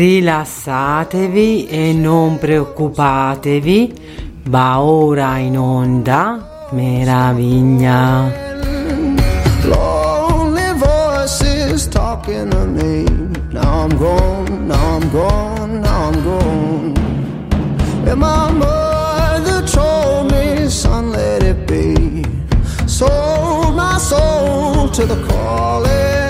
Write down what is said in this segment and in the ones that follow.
Rilassatevi e non preoccupatevi, va ora in onda meraviglia. Lonely voices talking to me. Now I'm gone, now I'm gone, now I'm gone. And my mother told me, son, let it be. Sold my soul to the calling.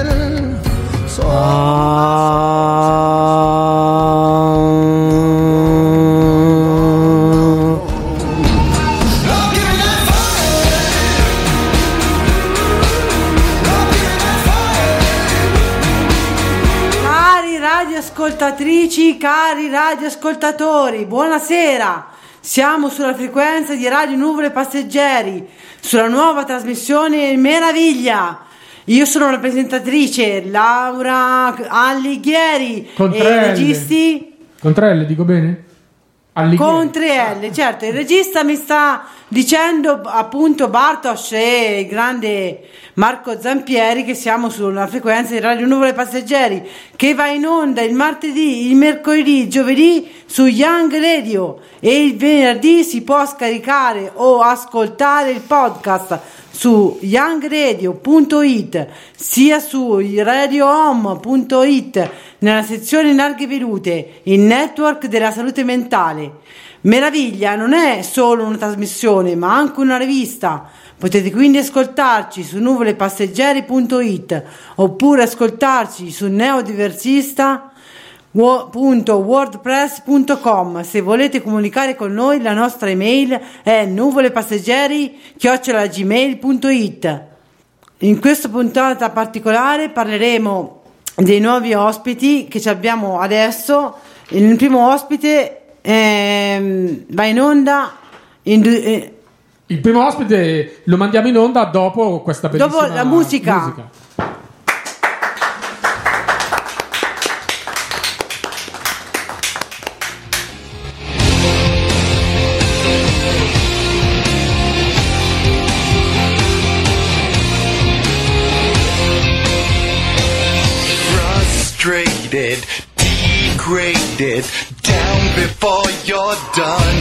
Radioascoltatrici, cari radioascoltatori, buonasera. Siamo sulla frequenza di Radio Nuvole Passeggeri, sulla nuova trasmissione Meraviglia. Io sono la presentatrice Laura Allighieri e i registi? Contrelle, dico bene? Allighieri. con 3L, certo, il regista mi sta dicendo appunto Bartosz e il grande Marco Zampieri che siamo sulla frequenza di Radio Nuvole Passeggeri che va in onda il martedì, il mercoledì, il giovedì su Young Radio. E il venerdì si può scaricare o ascoltare il podcast su youngradio.it sia su radiohome.it nella sezione larghe vedute il network della salute mentale. Meraviglia non è solo una trasmissione ma anche una rivista. Potete quindi ascoltarci su nuvolepasseggeri.it oppure ascoltarci su neodiversista www.wordpress.com se volete comunicare con noi la nostra email è nuvolepasseggeri.gmail.it in questa puntata particolare parleremo dei nuovi ospiti che ci abbiamo adesso. Il primo ospite ehm, va in onda in eh, Il primo ospite lo mandiamo in onda dopo questa bellissima Dopo la musica. frustrated, degraded, down before you're done.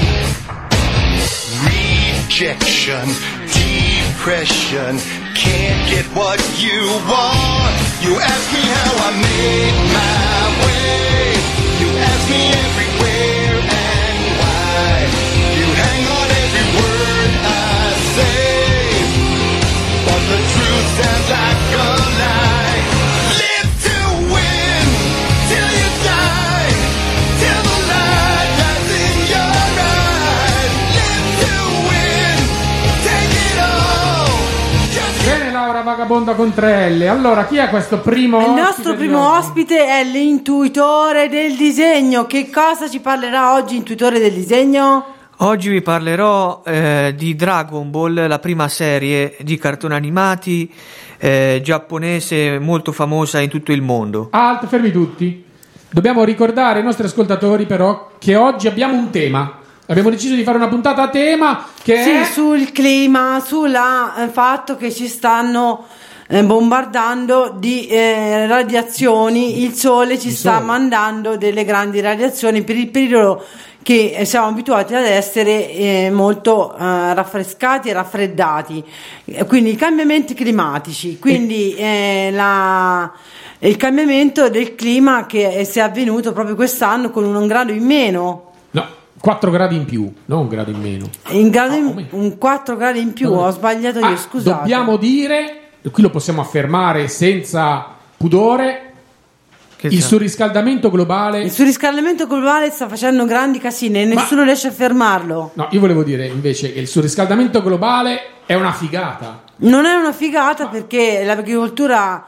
Rejection, depression, can't get what you want. You ask me how I made my Laura Vagabonda Contrelle. Allora, chi è questo primo il nostro primo ospite è l'intuitore del disegno che cosa ci parlerà oggi intuitore del disegno? Oggi vi parlerò eh, di Dragon Ball, la prima serie di cartoni animati eh, giapponese molto famosa in tutto il mondo. Alt, fermi tutti. Dobbiamo ricordare ai nostri ascoltatori però che oggi abbiamo un tema. Abbiamo deciso di fare una puntata a tema che Sì, è sul clima, sul fatto che ci stanno eh, bombardando di eh, radiazioni, il sole ci Il sta sole. mandando delle grandi radiazioni per il periodo che eh, siamo abituati ad essere eh, molto eh, raffrescati e raffreddati, Eh, quindi i cambiamenti climatici, quindi eh, la- il cambiamento del clima che si è avvenuto proprio quest'anno con un grado in meno. No, 4 gradi in più, non un grado in meno. In grado in- Ah, un 4 gradi in più, ho sbagliato io, Ah, scusate. Dobbiamo dire, qui lo possiamo affermare senza pudore, il surriscaldamento globale. Il surriscaldamento globale sta facendo grandi casini e Ma- nessuno riesce a fermarlo. No, io volevo dire invece che il surriscaldamento globale è una figata. Non è una figata perché l'agricoltura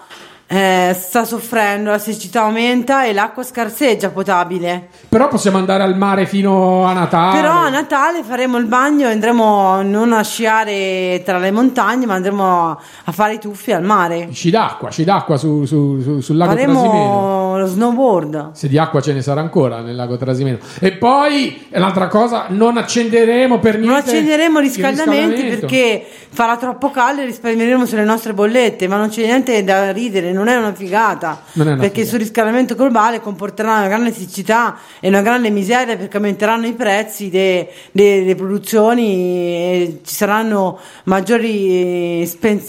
eh, sta soffrendo, la siccità aumenta e l'acqua scarseggia potabile. Però possiamo andare al mare fino a Natale. Però a Natale faremo il bagno e andremo non a sciare tra le montagne, ma andremo a fare i tuffi al mare. Sci d'acqua, sci d'acqua su, su- su- sul lago Trasimeno. Faremo lo snowboard. Se di acqua ce ne sarà ancora nel lago Trasimeno. E poi, l'altra cosa, non accenderemo per niente. Non accenderemo riscaldamenti riscaldamento. perché farà troppo caldo e risparmieremo sulle nostre bollette, ma non c'è niente da ridere, non è una figata, è una perché il figata. surriscaldamento globale comporterà una grande siccità e una grande miseria perché aumenteranno i prezzi de- de- delle produzioni ci saranno maggiori eh, spen-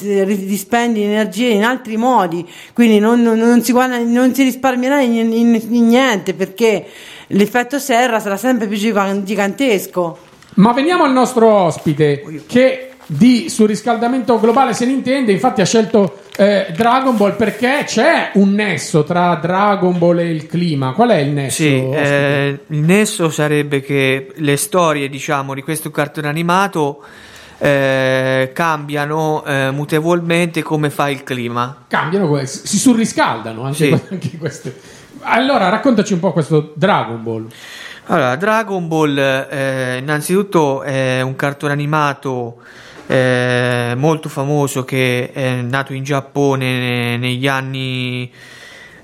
dispendi di energie in altri modi, quindi non, non- non si, guadagna- non si risparmierà in, in- in niente perché l'effetto serra sarà sempre più giga- gigantesco. Ma veniamo al nostro ospite che di surriscaldamento globale se ne intende, infatti ha scelto eh, Dragon Ball perché c'è un nesso tra Dragon Ball e il clima. Qual è il nesso? Sì, eh, il nesso sarebbe che le storie, diciamo, di questo cartone animato eh, cambiano eh, mutevolmente come fa il clima. Cambiano, si surriscaldano anche, Sì. anche queste. Allora, raccontaci un po' questo Dragon Ball. Allora, Dragon Ball, eh, innanzitutto è un cartone animato eh, molto famoso che è nato in Giappone ne- negli anni,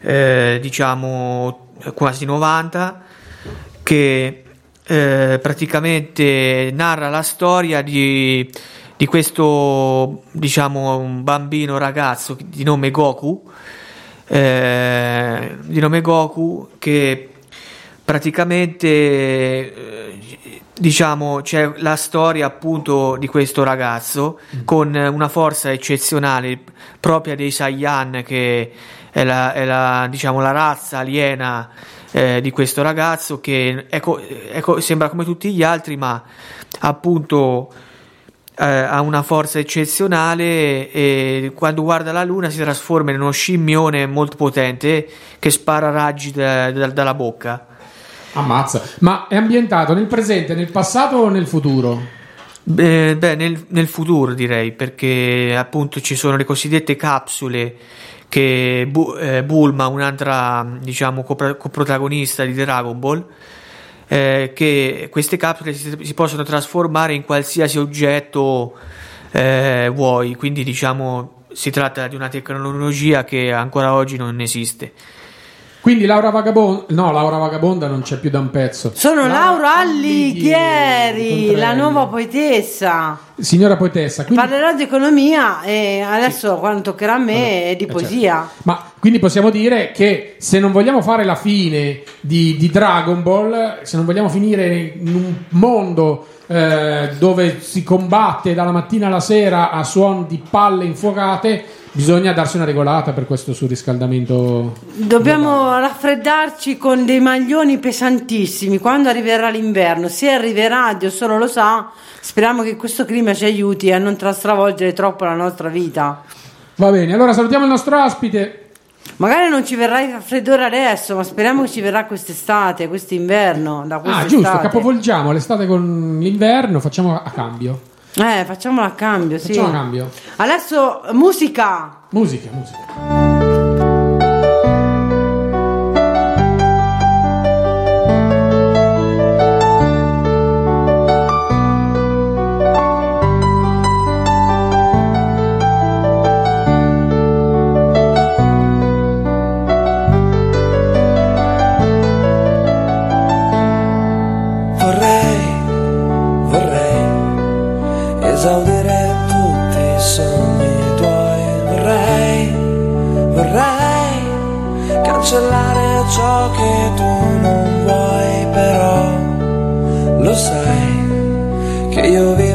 eh, diciamo, quasi 90, che eh, praticamente narra la storia di, di questo, diciamo, un bambino ragazzo di nome Goku, eh, di nome Goku che praticamente eh, diciamo c'è la storia appunto di questo ragazzo con una forza eccezionale propria dei Saiyan che è la, è la, diciamo, la razza aliena eh, di questo ragazzo che è co- è co- sembra come tutti gli altri ma appunto eh, ha una forza eccezionale e quando guarda la luna si trasforma in uno scimmione molto potente che spara raggi da- da- dalla bocca. Ammazza. Ma è ambientato nel presente, nel passato o nel futuro? Beh, beh, nel, nel futuro direi, perché appunto ci sono le cosiddette capsule che Bu- eh, Bulma, un'altra diciamo copro- coprotagonista di Dragon Ball, eh, che queste capsule si, si possono trasformare in qualsiasi oggetto eh, vuoi, quindi diciamo si tratta di una tecnologia che ancora oggi non esiste. Quindi Laura Vagabonda, no, Laura Vagabonda non c'è più da un pezzo. Sono Laura Alighieri, Alighieri, la nuova poetessa. Signora poetessa, quindi, Parlerò di economia e adesso quando toccherà a me è di Eh, certo. poesia. Ma quindi possiamo dire che se non vogliamo fare la fine di, di Dragon Ball, se non vogliamo finire in un mondo eh, dove si combatte dalla mattina alla sera a suon di palle infuocate, bisogna darsi una regolata per questo surriscaldamento. Dobbiamo raffreddarci con dei maglioni pesantissimi quando arriverà l'inverno. Se arriverà, Dio solo lo sa. Speriamo che questo clima ci aiuti a non tra- stravolgere troppo la nostra vita. Va bene, allora salutiamo il nostro ospite. Magari non ci verrà il raffreddore adesso, ma speriamo che ci verrà quest'estate, quest'inverno. Da Ah, quest'estate. giusto, capovolgiamo l'estate con l'inverno, facciamo a cambio. Eh, facciamolo a cambio, sì. Facciamo a cambio. Adesso musica. Musica, musica. Esaudire tutti i sogni tuoi. Vorrei, vorrei cancellare ciò che tu non vuoi, però lo sai che io vivo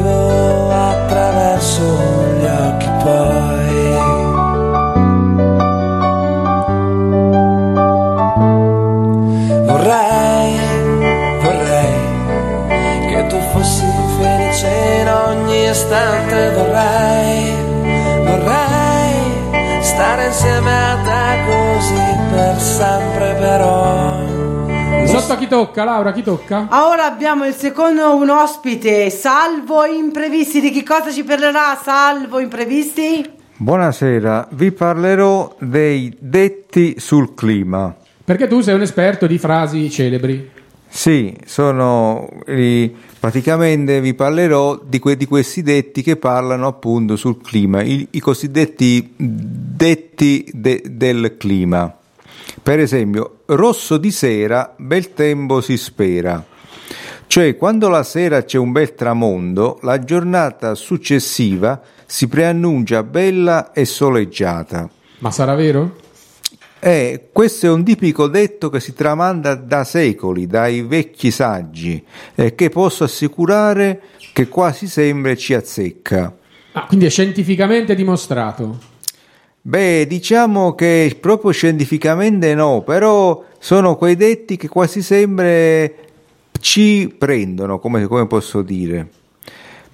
istante. Vorrei, vorrei stare insieme a te così per sempre, però. Sotto a chi tocca, Laura, chi tocca? Ora abbiamo il secondo un ospite, Salvo Imprevisti. Di che cosa ci parlerà Salvo Imprevisti? Buonasera, vi parlerò dei detti sul clima. Perché tu sei un esperto di frasi celebri. Sì, sono praticamente vi parlerò di, que- di questi detti che parlano appunto sul clima, i, i cosiddetti detti de- del clima. Per esempio, rosso di sera, bel tempo si spera. Cioè, quando la sera c'è un bel tramonto, la giornata successiva si preannuncia bella e soleggiata. Ma sarà vero? Eh, questo è un tipico detto che si tramanda da secoli, dai vecchi saggi, e che posso assicurare che quasi sempre ci azzecca. Ah, quindi è scientificamente dimostrato. Beh, diciamo che proprio scientificamente no, però sono quei detti che quasi sempre ci prendono, come, come posso dire.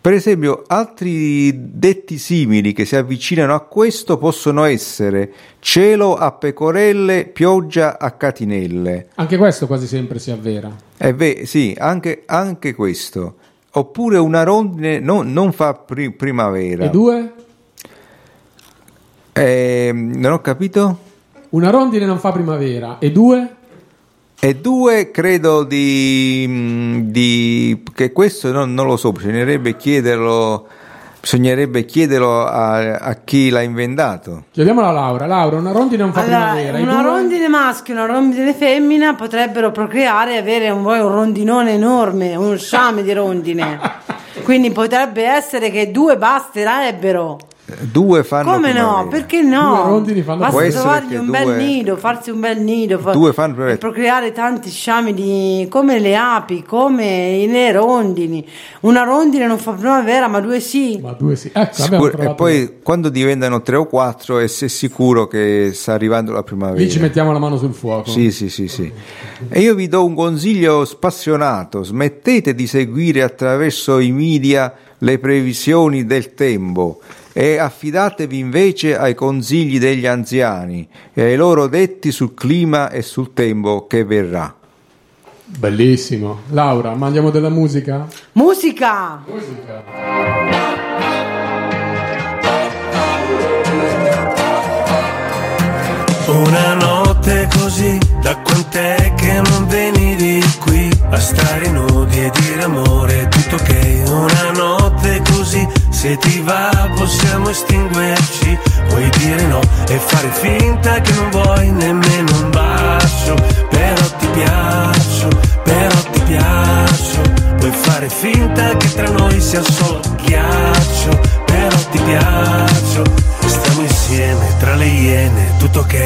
Per esempio, altri detti simili che si avvicinano a questo possono essere cielo a pecorelle, pioggia a catinelle. Anche questo quasi sempre si avvera. Eh beh, sì, anche, anche questo. Oppure una rondine non, non fa pri- primavera. E due? Eh, non ho capito? Una rondine non fa primavera. E due? E due, credo di, mm, di- che questo non, non lo so, bisognerebbe chiederlo, bisognerebbe chiederlo a, a chi l'ha inventato. Chiediamolo a Laura. Laura, una rondine non fa Allora, primavera. Una due? rondine maschio e una rondine femmina potrebbero procreare e avere un, un rondinone enorme, un sciame di rondine. Quindi potrebbe essere che due basterebbero. Due fanno Come no? primavera. Perché no? Due rondini fanno Basta Può essere trovargli un due- bel nido, farsi un bel nido, fa- Due fanno e procreare tanti sciami di come le api, come le rondini. Una rondine non fa primavera, ma due sì. Ma due sì. Ecco, Sicur- e poi quando diventano tre o quattro e sei sicuro che sta arrivando la primavera. Lì ci mettiamo la mano sul fuoco. Sì, sì, sì, sì. E io vi do un consiglio spassionato: smettete di seguire attraverso i media le previsioni del tempo e affidatevi invece ai consigli degli anziani e ai loro detti sul clima e sul tempo che verrà. Bellissimo. Laura, mandiamo della musica? Musica! Una notte così, da quant'è che non venivi qui a stare nudi e dire amore, tutto ok. Una notte così, se ti va possiamo estinguerci, puoi dire no e fare finta che non vuoi nemmeno un bacio, però ti piaccio, però ti piaccio, puoi fare finta che tra noi sia solo ghiaccio, però ti piaccio, stiamo insieme tra le iene, tutto ok.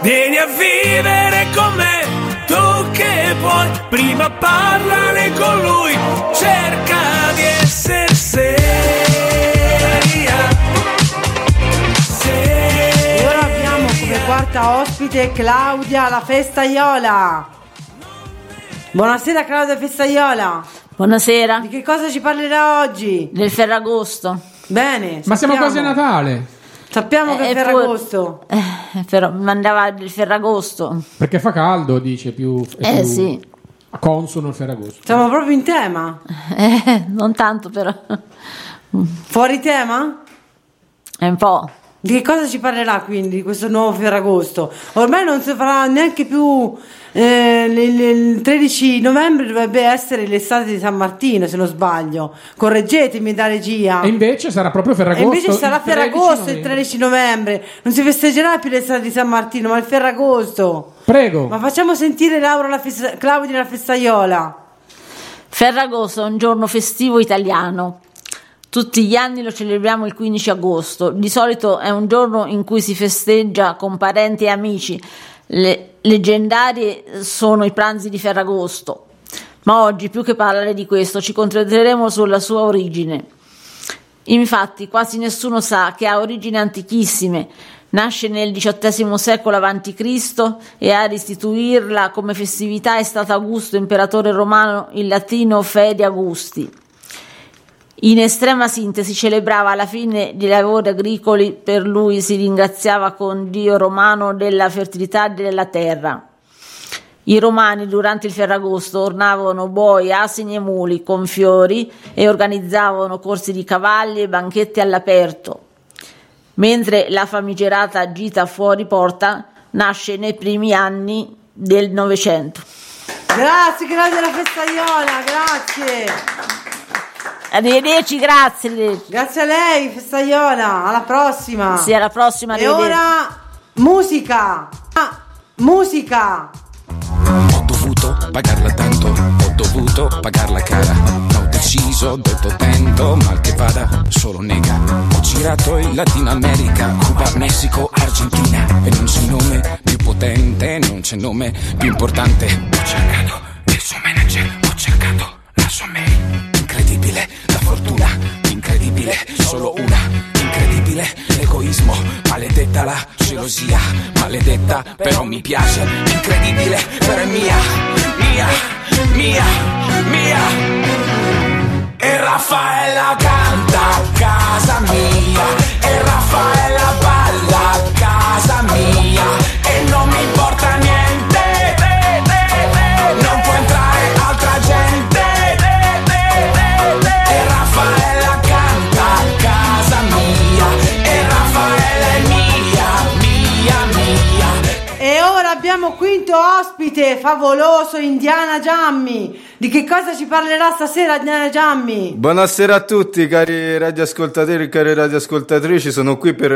Vieni a vivere con me, tu che puoi, prima parlane con lui, cerca di essere seria. E ora abbiamo come quarta ospite Claudia la Festaiola. Buonasera Claudia Festaiola. Buonasera, Di che cosa ci parlerà oggi? del Ferragosto. Bene. Ma siamo quasi a Natale. Sappiamo che Eh, è Ferragosto. Eh, però mandava il Ferragosto. Perché fa caldo, dice più. è Eh più sì, Consono il Ferragosto. Siamo proprio in tema. Eh, non tanto però. Fuori tema? È un po'. Di che cosa ci parlerà quindi di questo nuovo Ferragosto? Ormai non si farà neanche più. eh, il, il 13 novembre dovrebbe essere l'estate di San Martino, se non sbaglio. Correggetemi da regia. E invece sarà proprio E Ferragosto. invece sarà il 13 Ferragosto il novembre. 13 novembre. Non si festeggerà più l'estate di San Martino, ma il Ferragosto. Prego. Ma facciamo sentire Laura la festa- Claudia la festaiola. Ferragosto è un giorno festivo italiano. Tutti gli anni lo celebriamo il 15 agosto. Di solito è un giorno in cui si festeggia con parenti e amici. Le leggendarie sono i pranzi di Ferragosto. Ma oggi, più che parlare di questo, ci concentreremo sulla sua origine. Infatti, quasi nessuno sa che ha origini antichissime. Nasce nel XVIII secolo a.C. e a istituirla come festività è stato Augusto, imperatore romano, in latino Fede Augusti. In estrema sintesi celebrava la fine dei lavori agricoli, per lui si ringraziava con Dio romano della fertilità della terra. I romani durante il Ferragosto ornavano boi, asini e muli con fiori e organizzavano corsi di cavalli e banchetti all'aperto, mentre la famigerata gita fuori porta nasce nei primi anni del Novecento. Grazie Claudia la festaiola, grazie. Arrivederci, grazie. arrivederci. Grazie a lei, festaiola. Alla prossima. Sì, alla prossima. E ora musica. Ah, musica. Ho dovuto pagarla tanto, ho dovuto pagarla cara. Ho deciso ho detto tento, mal che vada, solo nega. Ho girato in Latino America, Cuba, Messico, Argentina. E non c'è nome più potente, non c'è nome più importante. Ho cercato il suo manager, ho cercato la sua mail. Incredibile, fortuna, incredibile, solo una. Incredibile, l'egoismo, maledetta la gelosia, maledetta, però mi piace. Incredibile, però è mia, mia, mia, mia. E Raffaella canta a casa mia E Raffaella ospite favoloso Indiana Giammi. Di che cosa ci parlerà stasera Indiana Giammi? Buonasera a tutti cari radioascoltatori e cari radioascoltatrici, sono qui per,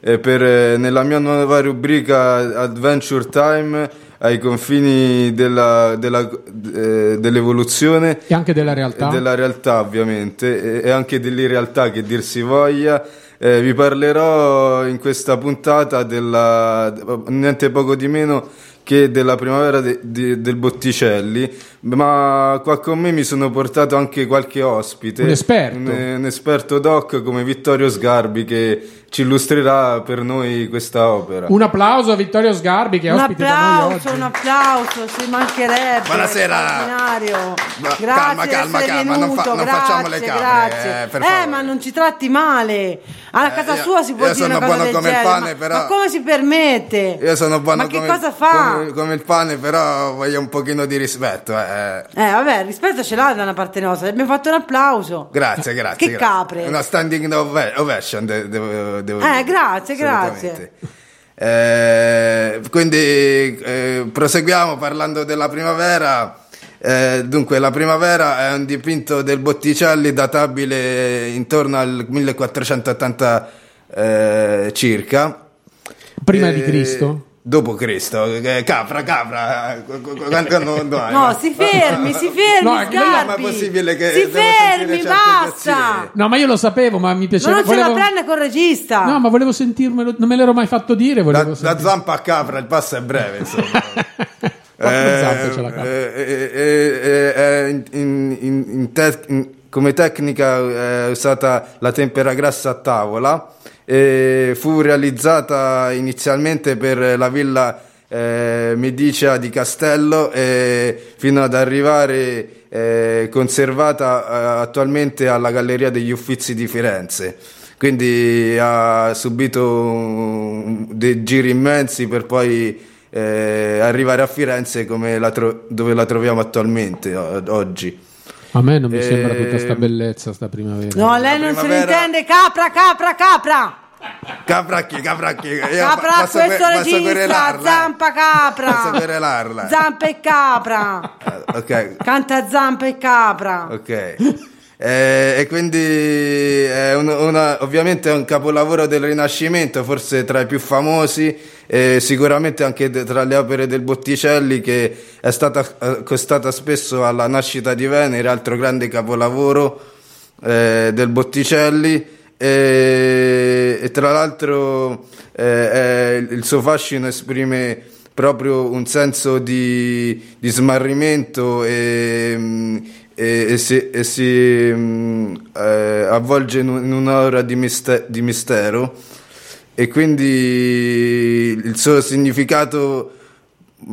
eh, per, eh, nella mia nuova rubrica Adventure Time ai confini della- della- eh, dell'evoluzione E anche della realtà. della realtà ovviamente e, e anche dell'irrealtà che dir si voglia. Eh, vi parlerò in questa puntata della, niente poco di meno che della primavera de- di- del Botticelli, ma qua con me mi sono portato anche qualche ospite, Un esperto. un, un esperto doc come Vittorio Sgarbi che ci illustrerà per noi questa opera. Un applauso a Vittorio Sgarbi che è Un ospite da noi applauso, oggi. un applauso, si mancherebbe. Buonasera. Ma- Grazie calma, calma, calma, non fa- venuto, non grazie, facciamo le grazie. eh, per Eh, ma non ci tratti male. A casa io- sua si può io dire una sono cosa buono del come il genere, pane, ma, però- ma come si permette? Io sono buono Ma che come, cosa fa? Come- come il pane, però voglio un pochino di rispetto. eh. Eh, vabbè, rispetto ce l'ha da una parte nostra. Abbiamo fatto un applauso. Grazie, grazie. Che grazie. capre. Una standing ovation, de- devo, devo Eh, dire. grazie, Assolutamente. Eh, quindi eh, proseguiamo parlando della primavera. Eh, dunque, la primavera è un dipinto del Botticelli databile intorno al 1480 eh, circa. Prima Eh, di Cristo. Dopo Cristo, eh, capra, capra. eh, qu- qu- quando- no, si fermi, si fermi, No, Sgarbi. ma è possibile che Si fermi, basta. No, ma io lo sapevo, ma mi Ma piaceva. non se la volevo- prende col regista. No, ma volevo sentirmelo, non me l'ero mai fatto dire. Da, Volevo da zampa a capra, il passo è breve, insomma. Ce la capra. eh, eh, eh, eh, eh, in- in- te- come tecnica è usata la tempera grassa a tavola fu realizzata inizialmente per la villa eh, Medicea di Castello e fino ad arrivare eh, conservata eh, attualmente alla Galleria degli Uffizi di Firenze. Quindi ha subito dei giri immensi per poi eh, arrivare a Firenze la tro- dove la troviamo attualmente o- oggi. A me non mi Eh, sembra tutta sta bellezza, sta primavera. No, lei non se ne primavera- intende. Capra, capra, capra. Capracchi, capracchi. Io Capra, pa- posso questo que- posso regista. eh. Zampa, capra. Posso querelarla. Zampa e capra. Eh, ok, Canta zampa e capra. ok. Eh, e quindi è un- una- ovviamente è un capolavoro del Rinascimento, forse tra i più famosi, e sicuramente anche de- tra le opere del Botticelli, che è stata accostata spesso alla nascita di Venere, altro grande capolavoro eh, del Botticelli. E, e tra l'altro eh, è- il suo fascino esprime proprio un senso di, di smarrimento e, mm, e- e si, e si, mm, eh, avvolge in, in un'aura di, miste- di mistero e quindi il suo significato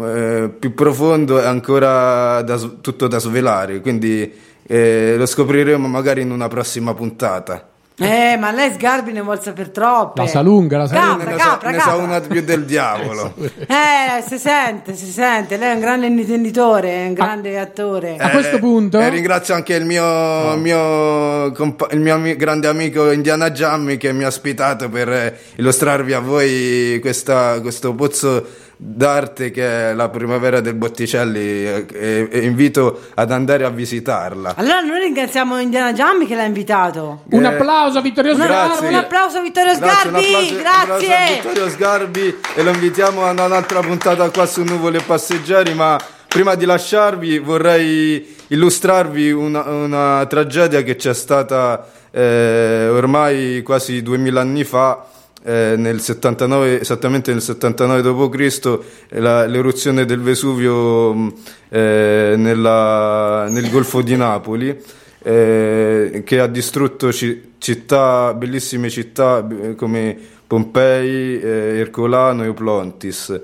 eh, più profondo è ancora da tutto da svelare, quindi eh, lo scopriremo magari in una prossima puntata. Eh, ma lei Sgarbi ne vuol sapere troppe. La sa lunga, la sa Capra, lunga. ne, capra, sa, ne sa una più del diavolo. Eh, si sente, si sente. Lei è un grande intenditore, è un grande attore. A questo punto- E ringrazio anche il mio, il mio compa- il mio ami- grande amico Indiana Giammi che mi ha ospitato per eh, illustrarvi a voi questa- questo pozzo d'arte che è la primavera del Botticelli eh, e, e invito ad andare a visitarla. Allora noi ringraziamo Indiana Giammi che l'ha invitato. Un Eh, applauso a Vittorio Un, Sgarbi. un applauso a Vittorio Grazie, un Sgarbi, un applauso a grazie. Vittorio Sgarbi e lo invitiamo a un'altra puntata qua su Nuvole e Passeggeri, ma prima di lasciarvi vorrei illustrarvi una, una tragedia che c'è stata eh, ormai quasi 2000 anni fa. Eh, nel 79, esattamente nel 79 d.C., la- l'eruzione del Vesuvio mh, eh, nella- nel Golfo di Napoli, eh, che ha distrutto ci- città, bellissime città eh, come Pompei, eh, Ercolano e Oplontis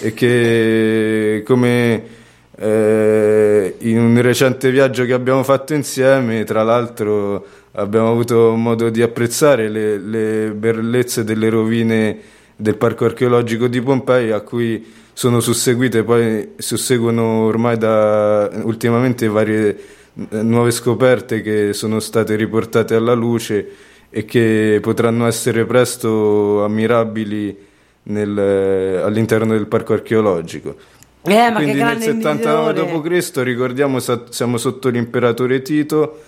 e che come eh, in un recente viaggio che abbiamo fatto insieme, tra l'altro abbiamo avuto modo di apprezzare le, le bellezze delle rovine del parco archeologico di Pompei a cui sono susseguite poi susseguono ormai da ultimamente varie eh, nuove scoperte che sono state riportate alla luce e che potranno essere presto ammirabili nel- all'interno del parco archeologico. Eh, ma che Quindi nel grande 79 imprenditore. d.C. ricordiamo siamo sotto l'imperatore Tito,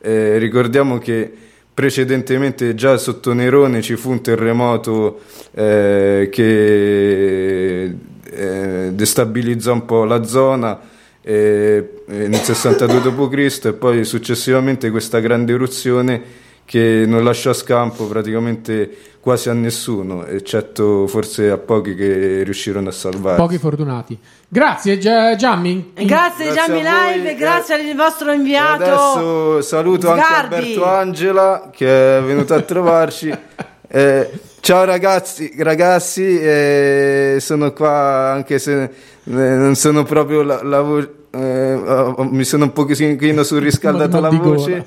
eh, ricordiamo che precedentemente già sotto Nerone ci fu un terremoto eh, che eh, destabilizzò un po' la zona eh, eh, nel 62 d.C. e poi successivamente questa grande eruzione che non lasciò scampo praticamente quasi a nessuno, eccetto forse a pochi che riuscirono a salvarsi. Pochi fortunati. Grazie Gia- Gianni. Grazie, Grazie Gianni Live, eh, grazie al vostro E inviato. adesso saluto anche Sgarbi. Alberto Angela che è venuto a trovarci. Eh, ciao ragazzi, ragazzi eh, sono qua anche se eh, non sono proprio la, la vo- eh, mi sono un pochino surriscaldato la voce.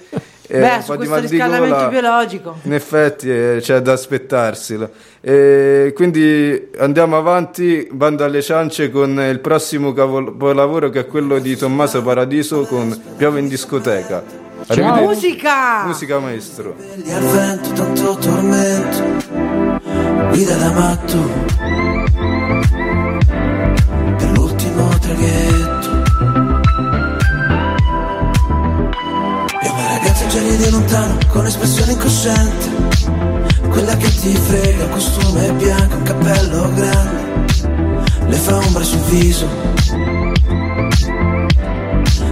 Eh, Beh, un su questo riscaldamento biologico. In effetti eh, c'è da aspettarselo. E quindi andiamo avanti, bando alle ciance, con il prossimo capolavoro che è quello di Tommaso Paradiso con Piove in discoteca. Arrivederci. Musica! Musica maestro. Vegli al vento, tanto tormento, guida da matto Una ragazza già ride lontano, con espressione incosciente, quella che ti frega, un costume bianco, un cappello grande, le fa ombra sul viso,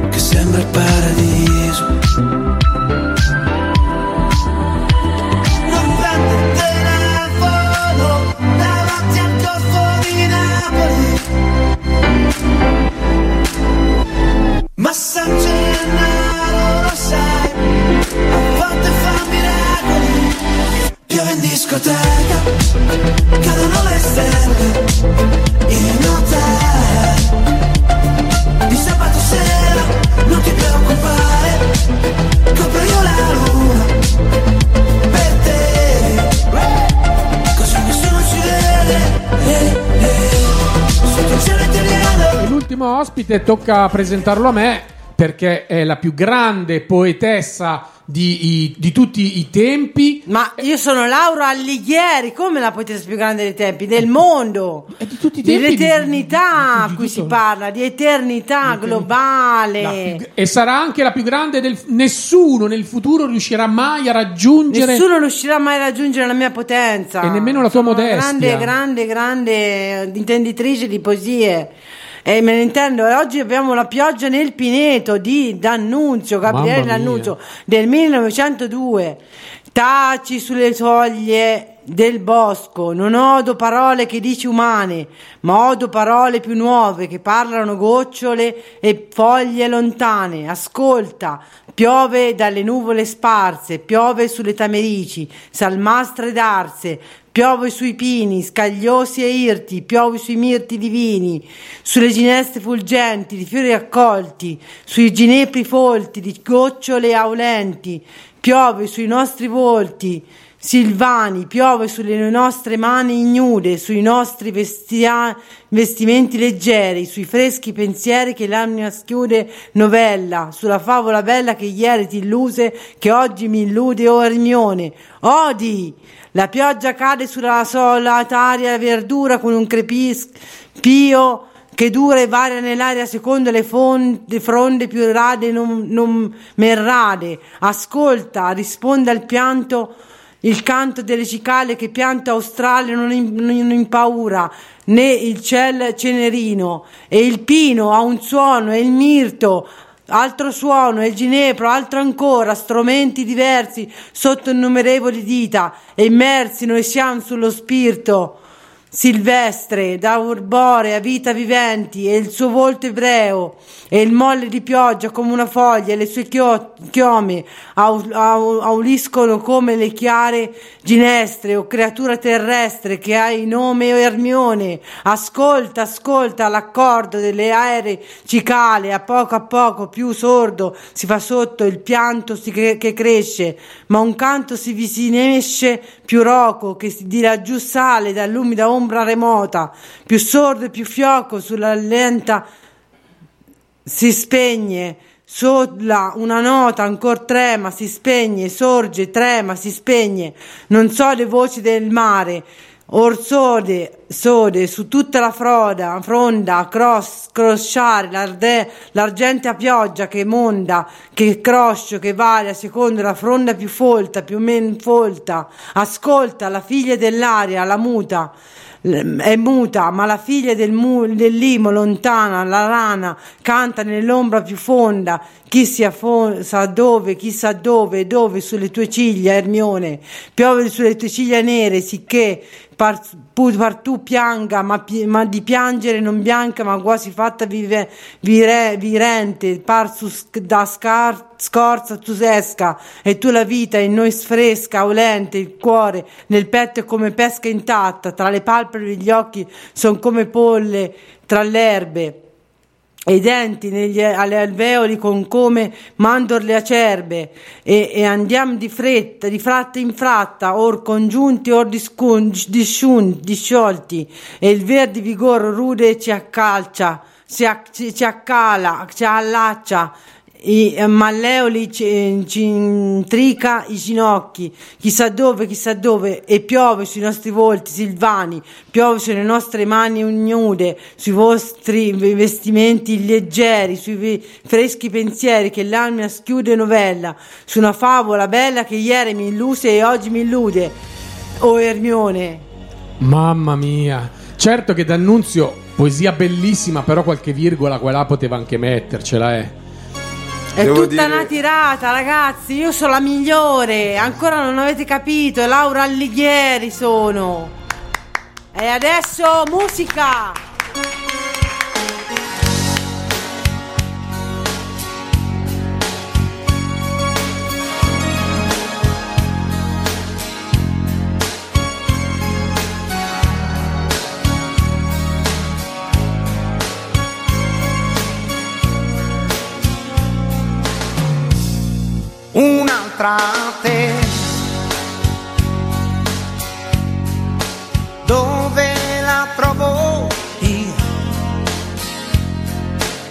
che sembra il paradiso. Ospite tocca presentarlo a me perché è la più grande poetessa di, i- di tutti i tempi. Ma io sono Laura Alighieri, come la poetessa più grande dei tempi? Del mondo! E di tutti i tempi. Dell'eternità di- di qui si parla, di eternità globale. più- e sarà anche la più grande del nessuno nel futuro riuscirà mai a raggiungere Nessuno riuscirà mai a raggiungere la mia potenza. E nemmeno la tua Sono modestia. Grande, grande, grande intenditrice di poesie. E me ne intendo, oggi abbiamo la pioggia nel Pineto di D'Annunzio, Gabriele. D'Annunzio del 1902. Taci sulle soglie del bosco, non odo parole che dici umane, ma odo parole più nuove che parlano gocciole e foglie lontane. Ascolta, piove dalle nuvole sparse, piove sulle tamerici, salmastre d'arse, piove sui pini, scagliosi e irti, piove sui mirti divini, sulle ginestre fulgenti di fiori raccolti, sui ginepri folti di gocciole aulenti, piove sui nostri volti, silvani, piove sulle nostre mani ignude, sui nostri vestia- vestimenti leggeri, sui freschi pensieri che l'anima schiude novella, sulla favola bella che ieri ti illuse, che oggi mi illude o Ermione. Odi! La pioggia cade sulla solitaria verdura con un crepis-pio che dura e varia nell'aria secondo le fonde, fronde più rade non, non merrade. Ascolta, risponde al pianto il canto delle cicale che pianta australe non, im- non impaura, né il ciel cenerino, e il pino ha un suono, e il mirto altro suono, e il ginepro, altro ancora, strumenti diversi sotto innumerevoli dita, e immersi noi siamo sullo spirito silvestre, da urborea vita viventi, e il suo volto ebreo, e il molle di pioggia come una foglia, e le sue chio- chiome au- au- auliscono come le chiare ginestre, o creatura terrestre che hai nome Ermione, ascolta, ascolta l'accordo delle aeree cicale, a poco a poco più sordo si fa sotto il pianto cre- che cresce, ma un canto si visinesce più roco che di laggiù sale dall'umida ombra remota, più sordo e più fioco sulla lenta si spegne, sola una nota ancor trema, si spegne, sorge, trema, si spegne, non so le voci del mare, or sode, sode su tutta la froda, fronda, cross, crosciare, l'arde, l'argentea pioggia che monda, che croscio, che varia secondo la fronda più folta, più men folta, ascolta la figlia dell'aria, la muta, è muta, ma la figlia del, mu- del limo lontana, la rana, canta nell'ombra più fonda, chi sia fo- sa dove, chissà dove, dove sulle tue ciglia, Ermione, piove sulle tue ciglia nere, sicché par, pu- par tu pianga, ma, pi- ma di piangere non bianca, ma quasi fatta vive- vire- virente, par su da scar- scorza tu esca, e tu la vita in noi sfresca, olente, il cuore nel petto è come pesca intatta, tra le palpebre gli occhi son come polle tra le erbe i denti negli, alle alveoli con come mandorle acerbe e, e andiamo di fretta, di fratta in fratta, or congiunti or discun, disciun, disciolti e il verde vigor rude ci accalcia, ci, acc- ci, accala, ci allaccia i eh, malleoli ci, ci intrica i ginocchi, chissà dove, chissà dove, e piove sui nostri volti silvani, piove sulle nostre mani ignude, sui vostri vestimenti leggeri, sui freschi pensieri che l'anima schiude novella, su una favola bella che ieri mi illuse e oggi mi illude. O Ermione, Mamma mia. Certo che D'Annunzio, poesia bellissima, però qualche virgola qua là poteva anche mettercela, eh. È Devo tutta dire- una tirata, ragazzi. Io sono la migliore. Ancora non avete capito. Laura Alighieri sono. E adesso musica. Un'altra te. Dove la trovo io?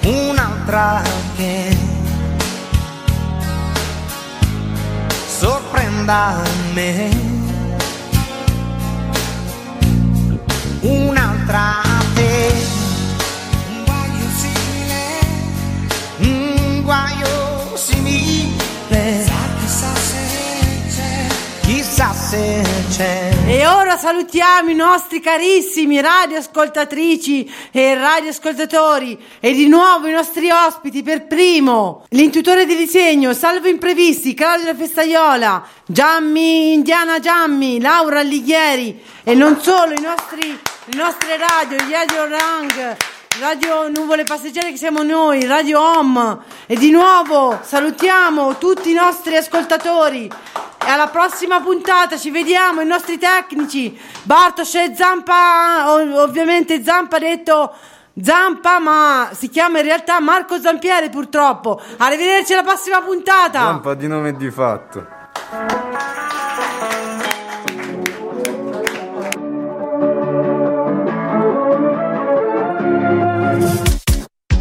Un'altra che sorprenda me. Un'altra E ora salutiamo i nostri carissimi radioascoltatrici e radioascoltatori e di nuovo i nostri ospiti. Per primo l'intuitore di disegno Salvo Imprevisti, Claudia Festaiola, Giammi, Indiana Giammi, Laura Alighieri e non solo i nostri, le nostre radio, Radio Rang, Radio Nuvole Passeggere che siamo noi, Radio Home. E di nuovo salutiamo tutti i nostri ascoltatori e alla prossima puntata ci vediamo i nostri tecnici. Bartosz e Zampa ov- ovviamente Zampa ha detto Zampa ma si chiama in realtà Marco Zampieri purtroppo. Arrivederci alla prossima puntata. Zampa di nome e di fatto.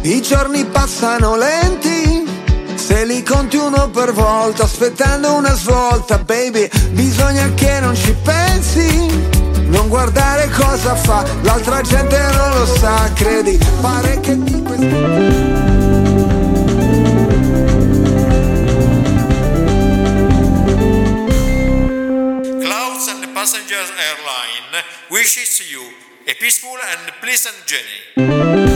I giorni passano lenti, li conti uno per volta, aspettando una svolta, baby, bisogna che non ci pensi, non guardare cosa fa, l'altra gente non lo sa, credi, pare che di and Passengers Airline wishes you a peaceful and pleasant journey.